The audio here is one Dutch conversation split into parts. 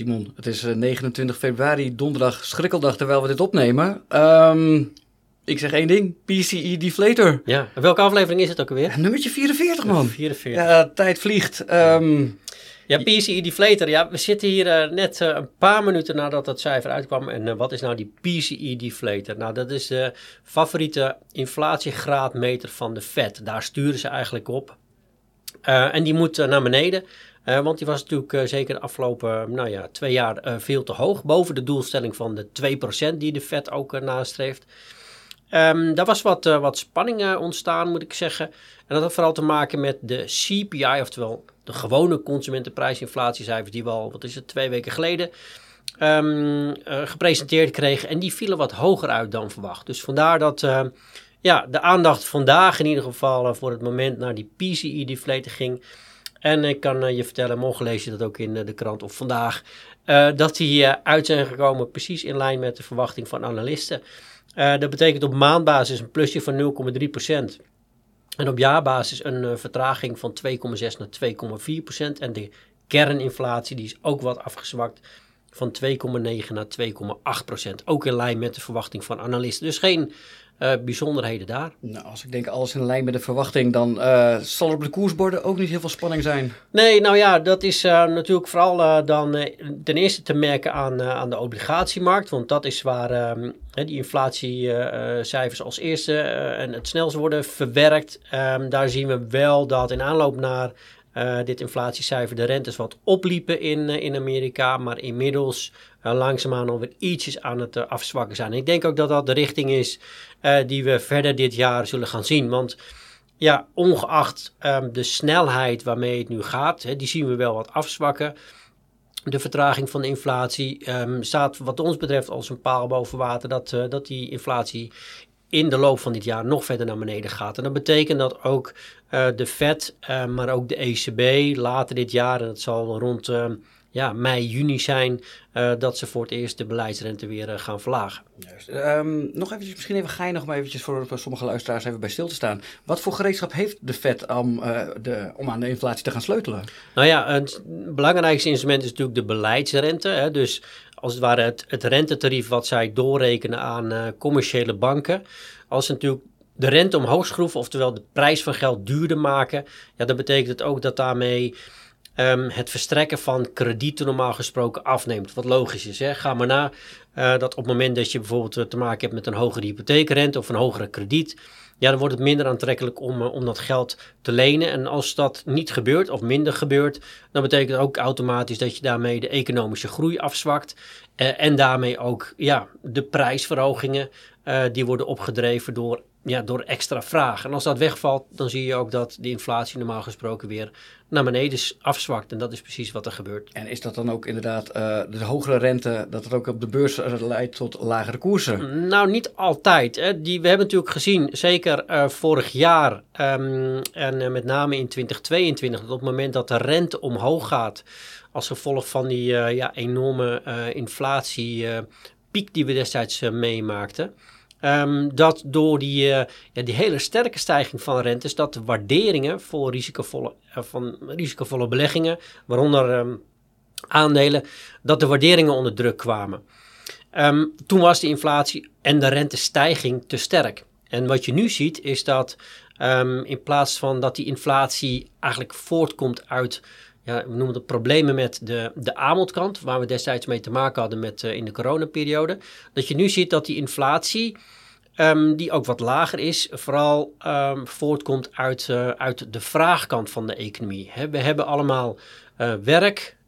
Simon, het is 29 februari, donderdag, schrikkeldag, terwijl we dit opnemen. Ehm, ik zeg één ding, PCE Deflator. Ja, en welke aflevering is het ook alweer? Nummertje 44, man. 44. Ja, tijd vliegt. Ehm, Ja, PCE Deflator. Ja, we zitten hier eh, net eh, een paar minuten nadat dat cijfer uitkwam. En eh, wat is nou die PCE Deflator? Nou, dat is de favoriete inflatiegraadmeter van de Fed. Daar sturen ze eigenlijk op. Eh, en die moet eh, naar beneden. Eh, want die was natuurlijk eh, zeker de afgelopen nou ja, twee jaar eh, veel te hoog. Boven de doelstelling van de 2% die de Fed ook nastreeft. Ehm, daar was wat, wat spanning ontstaan, moet ik zeggen. En dat had vooral te maken met de CPI, oftewel de gewone consumentenprijsinflatiecijfers die we al, wat is het, twee weken geleden ehm, eh, gepresenteerd kregen. En die vielen wat hoger uit dan verwacht. Dus vandaar dat ja, de aandacht vandaag in ieder geval voor het moment naar die PCE-deflator ging. En ik kan eh, je vertellen, morgen lees je dat ook in eh, de krant of vandaag, eh, dat die uit zijn gekomen precies in lijn met de verwachting van analisten. Dat betekent op maandbasis een plusje van 0,3%. En op jaarbasis een vertraging van 2,6 naar 2,4%. En de kerninflatie die is ook wat afgezwakt van 2,9 naar 2,8%. Ook in lijn met de verwachting van analisten. Dus geen eh, bijzonderheden daar. nou, als ik denk alles in lijn met de verwachting, dan eh, zal er op de koersborden ook niet heel veel spanning zijn. Nee, nou ja, dat is eh, natuurlijk vooral dan ten eerste te merken aan, aan de obligatiemarkt. Want dat is waar ehm, die inflatiecijfers als eerste en het snelst worden verwerkt. Ehm, daar zien we wel dat in aanloop naar eh, dit inflatiecijfer de rentes wat opliepen in, eh, in Amerika. Maar inmiddels uh, langzaamaan alweer ietsjes aan het afzwakken zijn. Ik denk ook dat dat de richting is die we verder dit jaar zullen gaan zien. Want ja, ongeacht ehm, de snelheid waarmee het nu gaat, hè, die zien we wel wat afzwakken. De vertraging van de inflatie ehm, staat wat ons betreft als een paal boven water dat, dat die inflatie in de loop van dit jaar nog verder naar beneden gaat. En dat betekent dat ook eh, de Fed, eh, maar ook de ECB later dit jaar, en dat zal rond ehm, ja, mei, juni zijn, eh, dat ze voor het eerst de beleidsrente weer eh, gaan verlagen. Juist. Ehm, nog eventjes, misschien even geinig om eventjes voor, sommige luisteraars even bij stil te staan. Wat voor gereedschap heeft de Fed om, eh, de, om aan de inflatie te gaan sleutelen? Nou ja, het belangrijkste instrument is natuurlijk de beleidsrente. Hè? Dus als het ware het, het rentetarief wat zij doorrekenen aan eh, commerciële banken. Als ze natuurlijk de rente omhoog schroeven, oftewel de prijs van geld duurder maken, ja, dan betekent het ook dat daarmee ehm, het verstrekken van kredieten normaal gesproken afneemt. Wat logisch is. Hè? Ga maar na eh, dat op het moment dat je bijvoorbeeld eh, te maken hebt met een hogere hypotheekrente of een hogere krediet, ja, dan wordt het minder aantrekkelijk om, eh, om dat geld te lenen. En als dat niet gebeurt of minder gebeurt, dan betekent ook automatisch dat je daarmee de economische groei afzwakt. Eh, en daarmee ook ja, de prijsverhogingen eh, die worden opgedreven door, ja, door extra vraag. En als dat wegvalt, dan zie je ook dat de inflatie normaal gesproken weer naar beneden afzwakt. En dat is precies wat er gebeurt. En is dat dan ook inderdaad eh, de hogere rente, dat het ook op de beurs eh, leidt tot lagere koersen? Nou, niet altijd. Hè. Die, we hebben natuurlijk gezien, zeker eh, vorig jaar ehm, en met name in 2022, dat op het moment dat de rente omhoog gaat, als gevolg van die ja, enorme eh inflatiepiek die we destijds meemaakten, ehm, dat door die, eh, ja, die hele sterke stijging van rentes, dat de waarderingen voor risicovolle, eh, van risicovolle beleggingen, waaronder ehm, aandelen, dat de waarderingen onder druk kwamen. Ehm, toen was de inflatie en de rentestijging te sterk. En wat je nu ziet is dat in plaats van dat die inflatie eigenlijk voortkomt uit, ja, we noemen het problemen met de, de aanbodkant, waar we destijds mee te maken hadden met, eh, in de coronaperiode, dat je nu ziet dat die inflatie, ehm, die ook wat lager is, vooral ehm, voortkomt uit, eh, uit de vraagkant van de economie. We hebben allemaal eh, werk,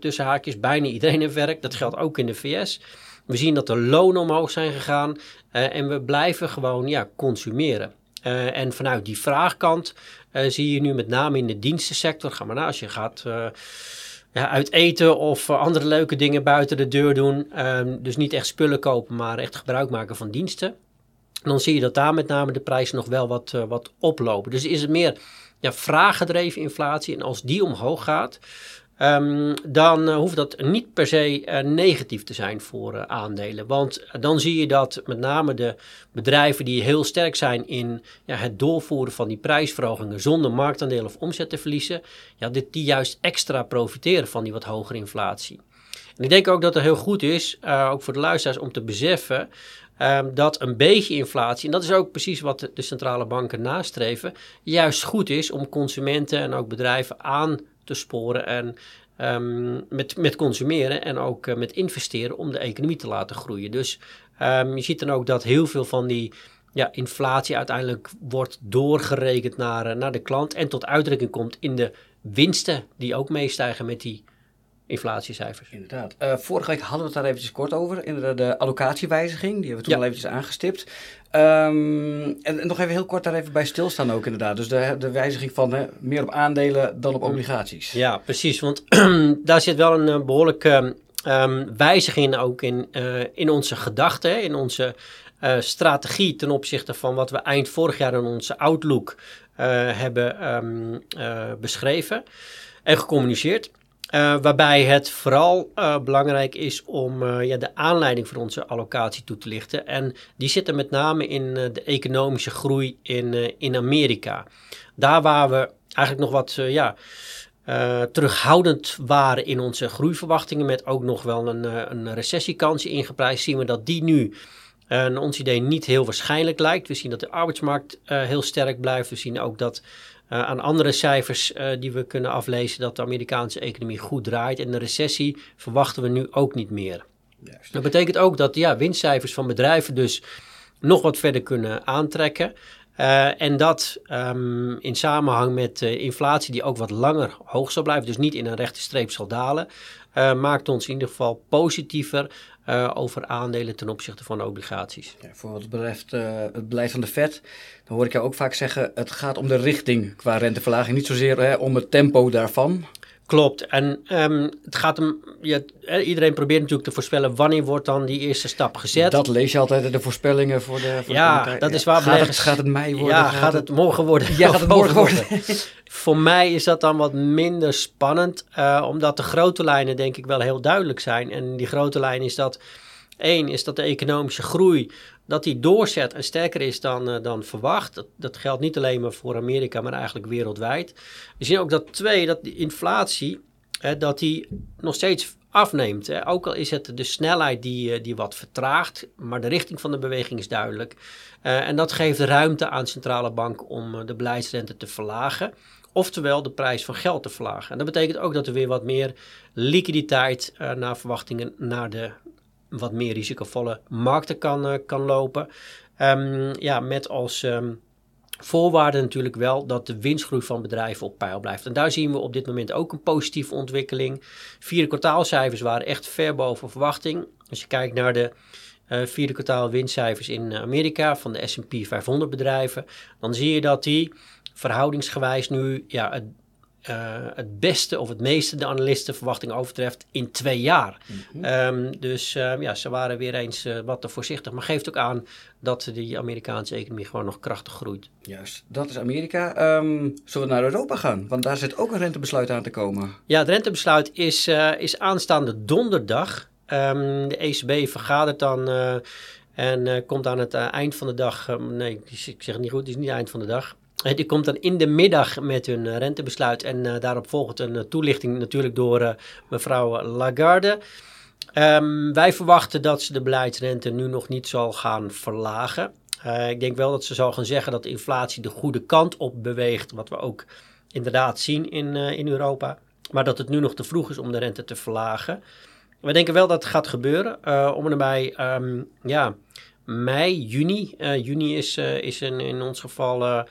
tussen haakjes, bijna iedereen heeft werk, dat geldt ook in de VS. We zien dat de lonen omhoog zijn gegaan en we blijven gewoon ja, consumeren. Eh, en vanuit die vraagkant eh, zie je nu met name in de dienstensector, ga maar na, als je gaat eh, ja, uit eten of andere leuke dingen buiten de deur doen, ehm, dus niet echt spullen kopen, maar echt gebruik maken van diensten, dan zie je dat daar met name de prijzen nog wel wat, wat oplopen. Dus is het meer ja, vraaggedreven inflatie en als die omhoog gaat, Ehm, dan eh, hoeft dat niet per se eh, negatief te zijn voor eh, aandelen. Want dan zie je dat met name de bedrijven die heel sterk zijn in ja, het doorvoeren van die prijsverhogingen zonder marktaandeel of omzet te verliezen, ja, dit, die juist extra profiteren van die wat hogere inflatie. En ik denk ook dat het heel goed is, ook voor de luisteraars, om te beseffen um, dat een beetje inflatie, en dat is ook precies wat de, de centrale banken nastreven, juist goed is om consumenten en ook bedrijven aan te sporen en um, met, met consumeren en ook uh, met investeren om de economie te laten groeien. Dus um, je ziet dan ook dat heel veel van die ja, inflatie uiteindelijk wordt doorgerekend naar, uh, naar de klant en tot uitdrukking komt in de winsten die ook meestijgen met die inflatiecijfers. Inderdaad. Uh, vorige week hadden we het daar eventjes kort over. Inderdaad, de allocatiewijziging, die hebben we toen ja. al eventjes aangestipt. Um, en, en, nog even heel kort daar even bij stilstaan ook inderdaad. Dus de, de wijziging van hè, meer op aandelen dan op obligaties. Ja, precies. Want daar zit wel een behoorlijke um, wijziging ook in, uh, in onze gedachten, in onze uh, strategie ten opzichte van wat we eind vorig jaar in onze Outlook hebben um, beschreven en gecommuniceerd. Uh, waarbij het vooral uh, belangrijk is om uh, ja, de aanleiding voor onze allocatie toe te lichten. En die zitten met name in de economische groei in, in Amerika. Daar waar we eigenlijk nog wat ja, terughoudend waren in onze groeiverwachtingen, met ook nog wel een, een recessiekans ingeprijsd, zien we dat die nu naar ons idee niet heel waarschijnlijk lijkt. We zien dat de arbeidsmarkt heel sterk blijft. We zien ook dat uh, aan andere cijfers uh, die we kunnen aflezen dat de Amerikaanse economie goed draait. En de recessie verwachten we nu ook niet meer. Juist. Dat betekent ook dat ja, winstcijfers van bedrijven dus nog wat verder kunnen aantrekken. Uh, en dat um, in samenhang met inflatie die ook wat langer hoog zal blijven, dus niet in een rechte streep zal dalen, maakt ons in ieder geval positiever uh, over aandelen ten opzichte van obligaties. Ja, voor wat betreft uh, het beleid van de Fed, dan hoor ik jou ook vaak zeggen: het gaat om de richting qua renteverlaging, niet zozeer hè, om het tempo daarvan. Klopt. En um, het gaat. Ja, iedereen probeert natuurlijk te voorspellen wanneer wordt dan die eerste stap gezet. Dat lees je altijd in de voorspellingen voor de. Voor ja, de dat is waar. Gaat het, gaat het mei worden? Ja, gaat, het, morgen worden? Ja, gaat het morgen worden? voor mij is dat dan wat minder spannend, uh, omdat de grote lijnen denk ik wel heel duidelijk zijn. En die grote lijn is dat. Eén is dat de economische groei dat die doorzet en sterker is dan, uh, dan verwacht. Dat, dat geldt niet alleen maar voor Amerika, maar eigenlijk wereldwijd. We zien ook dat twee, dat die inflatie, dat die nog steeds afneemt. Hè. Ook al is het de snelheid die, uh, die wat vertraagt, maar de richting van de beweging is duidelijk. Uh, en dat geeft ruimte aan centrale banken om de beleidsrente te verlagen. Oftewel de prijs van geld te verlagen. En dat betekent ook dat er weer wat meer liquiditeit naar verwachtingen naar de wat meer risicovolle markten kan, uh, kan lopen. Um, ja, met als um, voorwaarde natuurlijk wel dat de winstgroei van bedrijven op peil blijft. En daar zien we op dit moment ook een positieve ontwikkeling. Vierde kwartaalcijfers waren echt ver boven verwachting. Als je kijkt naar de uh, vierde kwartaal winstcijfers in Amerika van de S&P 500 bedrijven, dan zie je dat die verhoudingsgewijs nu ja, uh, het beste of het meeste de analistenverwachting overtreft in twee jaar. Mm -hmm. um, dus uh, ja, ze waren weer eens uh, wat te voorzichtig. Maar geeft ook aan dat die Amerikaanse economie gewoon nog krachtig groeit. Juist, dat is Amerika. Um, zullen we naar Europa gaan? Want daar zit ook een rentebesluit aan te komen. Ja, het rentebesluit is, is aanstaande donderdag. Um, de ECB vergadert dan en komt aan het eind van de dag. nee, ik zeg het niet goed, het is niet eind van de dag. Die komt dan in de middag met hun eh, rentebesluit en uh, daarop volgt een toelichting natuurlijk door mevrouw Lagarde. Um, wij verwachten dat ze de beleidsrente nu nog niet zal gaan verlagen. ik denk wel dat ze zal gaan zeggen dat de inflatie de goede kant op beweegt, wat we ook inderdaad zien in, in Europa. Maar dat het nu nog te vroeg is om de rente te verlagen. We denken wel dat het gaat gebeuren. om en bij um, ja, mei, juni. juni is, is in, in ons geval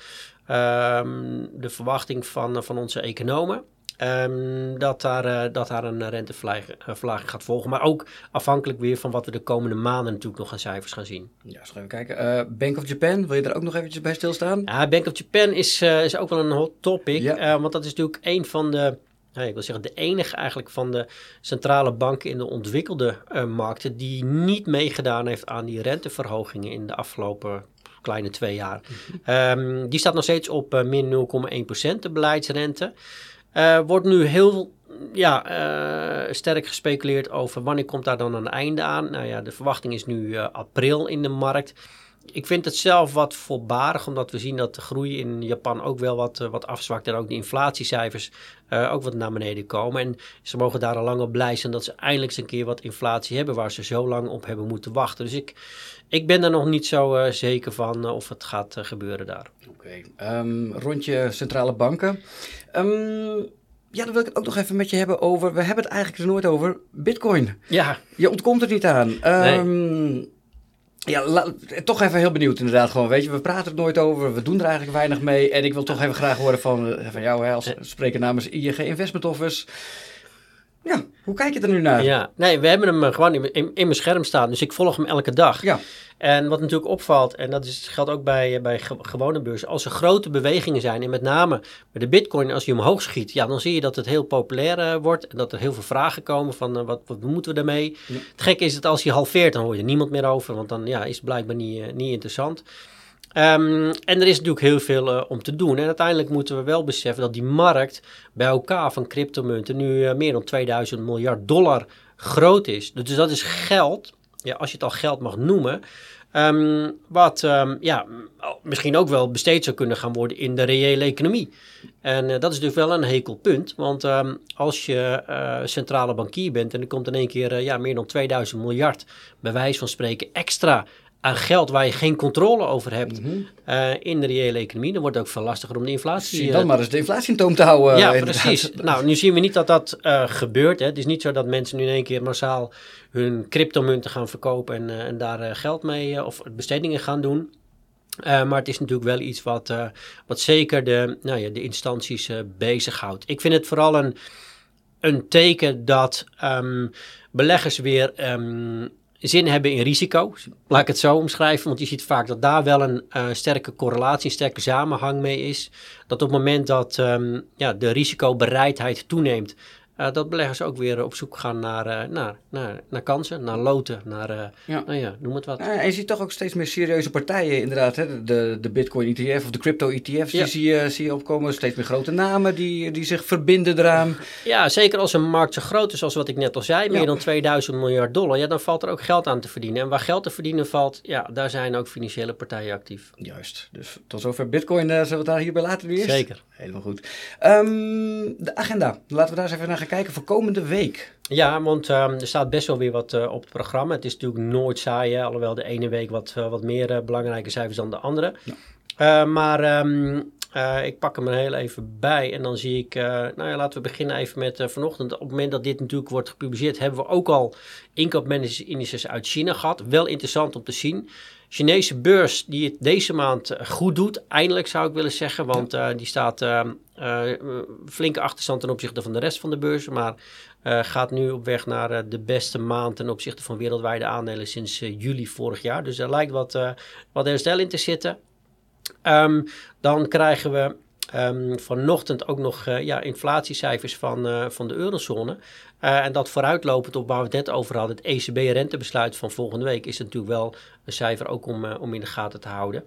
um, de verwachting van, van onze economen. Um, dat, daar, uh, dat daar een renteverlaging gaat volgen. Maar ook afhankelijk weer van wat we de komende maanden natuurlijk nog aan cijfers gaan zien. Ja, eens even kijken. Uh, Bank of Japan, wil je daar ook nog eventjes bij stilstaan? Ja, Bank of Japan is, uh, is ook wel een hot topic. Ja. want dat is natuurlijk een van de, nou, ik wil zeggen de enige eigenlijk van de centrale banken in de ontwikkelde markten... die niet meegedaan heeft aan die renteverhogingen in de afgelopen kleine twee jaar. Um, die staat nog steeds op uh, min 0,1% de beleidsrente. Uh, wordt nu heel ja, uh, sterk gespeculeerd over wanneer komt daar dan een einde aan. Nou ja, de verwachting is nu april in de markt. Ik vind het zelf wat voorbarig, omdat we zien dat de groei in Japan ook wel wat, wat afzwakt. En ook de inflatiecijfers ook wat naar beneden komen. En ze mogen daar al lang op blij zijn dat ze eindelijk eens een keer wat inflatie hebben, waar ze zo lang op hebben moeten wachten. Dus ik, ik ben er nog niet zo zeker van of het gaat gebeuren daar. Oké, ehm, rondje centrale banken. Um, ja, dan wil ik het ook nog even met je hebben over. We hebben het eigenlijk er nooit over. Bitcoin. Ja. Je ontkomt er niet aan. Um, Ja, toch even heel benieuwd inderdaad gewoon. Weet je, we praten er nooit over. We doen er eigenlijk weinig mee. En ik wil toch even graag horen van, eh, van jou hè, als spreker namens ING Investment Office. Hoe kijk je er nu naar? Ja, nee, we hebben hem eh, gewoon in, in, in mijn scherm staan. Dus ik volg hem elke dag. Ja. En wat natuurlijk opvalt, en dat is, geldt ook bij, eh, bij gewone beurzen, als er grote bewegingen zijn, en met name bij de bitcoin, als die omhoog schiet, ja, dan zie je dat het heel populair uh, wordt en dat er heel veel vragen komen van uh, wat, wat moeten we daarmee. Het gekke is dat als hij halveert, dan hoor je niemand meer over, want dan ja, is het blijkbaar niet, niet interessant. Um, en er is natuurlijk heel veel om te doen. En uiteindelijk moeten we wel beseffen dat die markt bij elkaar van cryptomunten nu meer dan 2000 miljard dollar groot is. Dus dat is geld ja, als je het al geld mag noemen, um, wat um, ja, misschien ook wel besteed zou kunnen gaan worden in de reële economie. En uh, dat is natuurlijk wel een hekel punt, want als je centrale bankier bent en er komt in één keer ja, meer dan 2000 miljard, bij wijze van spreken, extra aan geld waar je geen controle over hebt mm in de reële economie, dan wordt het ook veel lastiger om de inflatie... Zie dan maar eens de inflatie in toom te houden. Ja, precies. Nou, nu zien we niet dat dat uh, gebeurt. Hè. Het is niet zo dat mensen nu in één keer massaal hun cryptomunten gaan verkopen en, en daar geld mee of bestedingen gaan doen. maar het is natuurlijk wel iets wat, wat zeker de, nou ja, de instanties bezighoudt. Ik vind het vooral een, een teken dat um, beleggers weer um, zin hebben in risico. Laat ik het zo omschrijven, want je ziet vaak dat daar wel een uh, sterke correlatie, een sterke samenhang mee is. Dat op het moment dat um, ja, de risicobereidheid toeneemt, uh, dat beleggers ook weer op zoek gaan naar, uh, naar, naar, naar kansen, naar loten, naar, uh, ja. Nou ja, noem het wat. en je ziet toch ook steeds meer serieuze partijen inderdaad. Hè? De, de Bitcoin ETF of de crypto ETF's, ja. die zie je, zie je opkomen. Steeds meer grote namen die, die zich verbinden eraan. Ja, zeker als een markt zo groot is als wat ik net al zei, meer dan 2000 miljard dollar. Ja, dan valt er ook geld aan te verdienen. En waar geld te verdienen valt, ja, daar zijn ook financiële partijen actief. Juist, dus tot zover Bitcoin. zullen we het daar hierbij laten nu eerst? Zeker. Helemaal goed. Um, de agenda, laten we daar eens even naar gaan kijken voor komende week. Ja, want um, er staat best wel weer wat uh, op het programma. Het is natuurlijk nooit saai, hè? alhoewel de ene week wat, uh, wat meer uh, belangrijke cijfers dan de andere. Ja. maar um, ik pak hem er heel even bij en dan zie ik, nou ja, laten we beginnen even met vanochtend. Op het moment dat dit natuurlijk wordt gepubliceerd, hebben we ook al inkoopmanagersindices uit China gehad. Wel interessant om te zien. Chinese beurs die het deze maand goed doet, eindelijk zou ik willen zeggen, want uh, die staat uh, uh, flinke achterstand ten opzichte van de rest van de beurs, maar gaat nu op weg naar de beste maand ten opzichte van wereldwijde aandelen sinds juli vorig jaar. Dus er lijkt wat, wat herstel in te zitten. Um, dan krijgen we um, vanochtend ook nog ja, inflatiecijfers van, van de eurozone. Uh, en dat vooruitlopend op waar we het net over hadden, het ECB-rentebesluit van volgende week, is natuurlijk wel een cijfer ook om, om in de gaten te houden.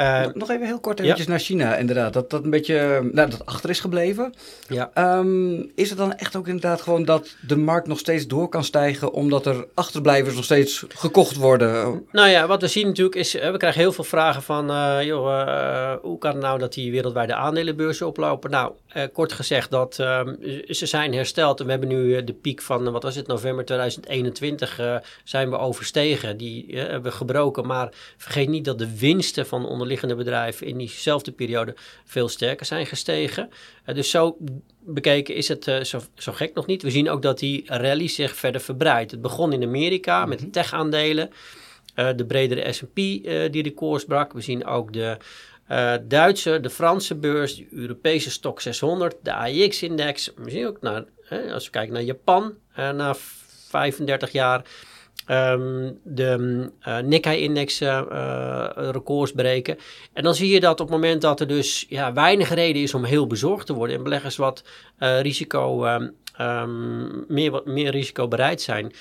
Uh, nog even heel kort eventjes ja. naar China, inderdaad. Dat dat een beetje nou, dat achter is gebleven. Ja. Um, is het dan echt ook inderdaad gewoon dat de markt nog steeds door kan stijgen... omdat er achterblijvers nog steeds gekocht worden? Nou ja, wat we zien natuurlijk is... we krijgen heel veel vragen van... Uh, joh, hoe kan het nou dat die wereldwijde aandelenbeurzen oplopen? Nou, kort gezegd, dat, ze zijn hersteld. En we hebben nu de piek van, wat was het, november 2021... zijn we overstegen. Die hebben we gebroken. Maar vergeet niet dat de winsten van onderliggende bedrijven in diezelfde periode veel sterker zijn gestegen. Dus zo bekeken is het zo, zo, gek nog niet. We zien ook dat die rally zich verder verbreidt. Het begon in Amerika met de mhm. tech-aandelen. De bredere S&P die de koers brak. We zien ook de Duitse, de Franse beurs, de Europese stok 600, de AIX-index. Zien ook, naar, als we kijken naar Japan, na 35 jaar um, de uh, Nikkei-index uh, records breken. En dan zie je dat op het moment dat er dus ja, weinig reden is om heel bezorgd te worden en beleggers wat risico, um, um, meer, wat meer risicobereid zijn,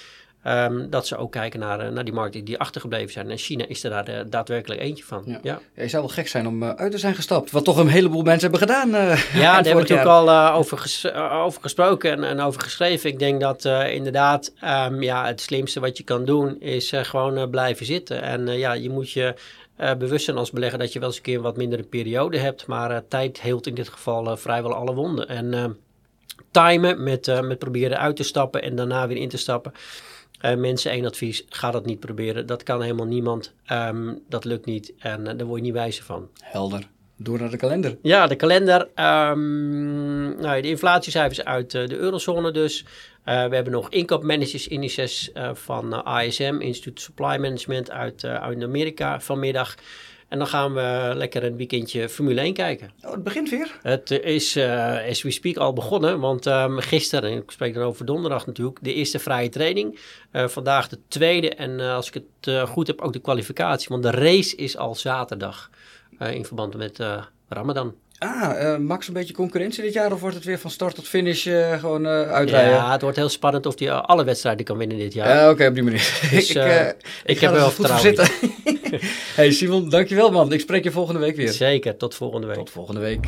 Um, dat ze ook kijken naar, uh, naar die markten die achtergebleven zijn. En China is er daar uh, daadwerkelijk eentje van. Ja. Ja. ja. je zou wel gek zijn om uh, uit te zijn gestapt. Wat toch een heleboel mensen hebben gedaan. ja, daar hebben we natuurlijk al over, ges over gesproken en, en, over geschreven. Ik denk dat inderdaad um, ja, het slimste wat je kan doen is gewoon blijven zitten. En ja, je moet je bewust zijn als belegger dat je wel eens een keer een wat mindere periode hebt. Maar tijd heelt in dit geval vrijwel alle wonden. En timen met, met proberen uit te stappen en daarna weer in te stappen. Mensen, één advies, ga dat niet proberen. Dat kan helemaal niemand. Ehm, dat lukt niet en daar word je niet wijzer van. Helder. Door naar de kalender. Ja, de kalender. Um, nou, de inflatiecijfers uit de eurozone dus. We hebben nog inkoopmanagers indices uh, van ISM, Institute Supply Management uit, uit Amerika vanmiddag. En dan gaan we lekker een weekendje Formule 1 kijken. Oh, het begint weer? Het is, as we speak, al begonnen. Want um, gisteren, ik spreek dan over donderdag natuurlijk, de eerste vrije training. vandaag de tweede en als ik het goed heb, ook de kwalificatie. Want de race is al zaterdag in verband met Ramadan. Ah, uh, Max een beetje concurrentie dit jaar of wordt het weer van start tot finish uh, gewoon uh, uitrijden? Ja, het wordt heel spannend of hij alle wedstrijden kan winnen dit jaar. Ja, oké, okay, op die manier. Dus, ik, ik heb er wel vertrouwen zitten. hey Simon, dankjewel man. Ik spreek je volgende week weer. Zeker, tot volgende week. Tot volgende week.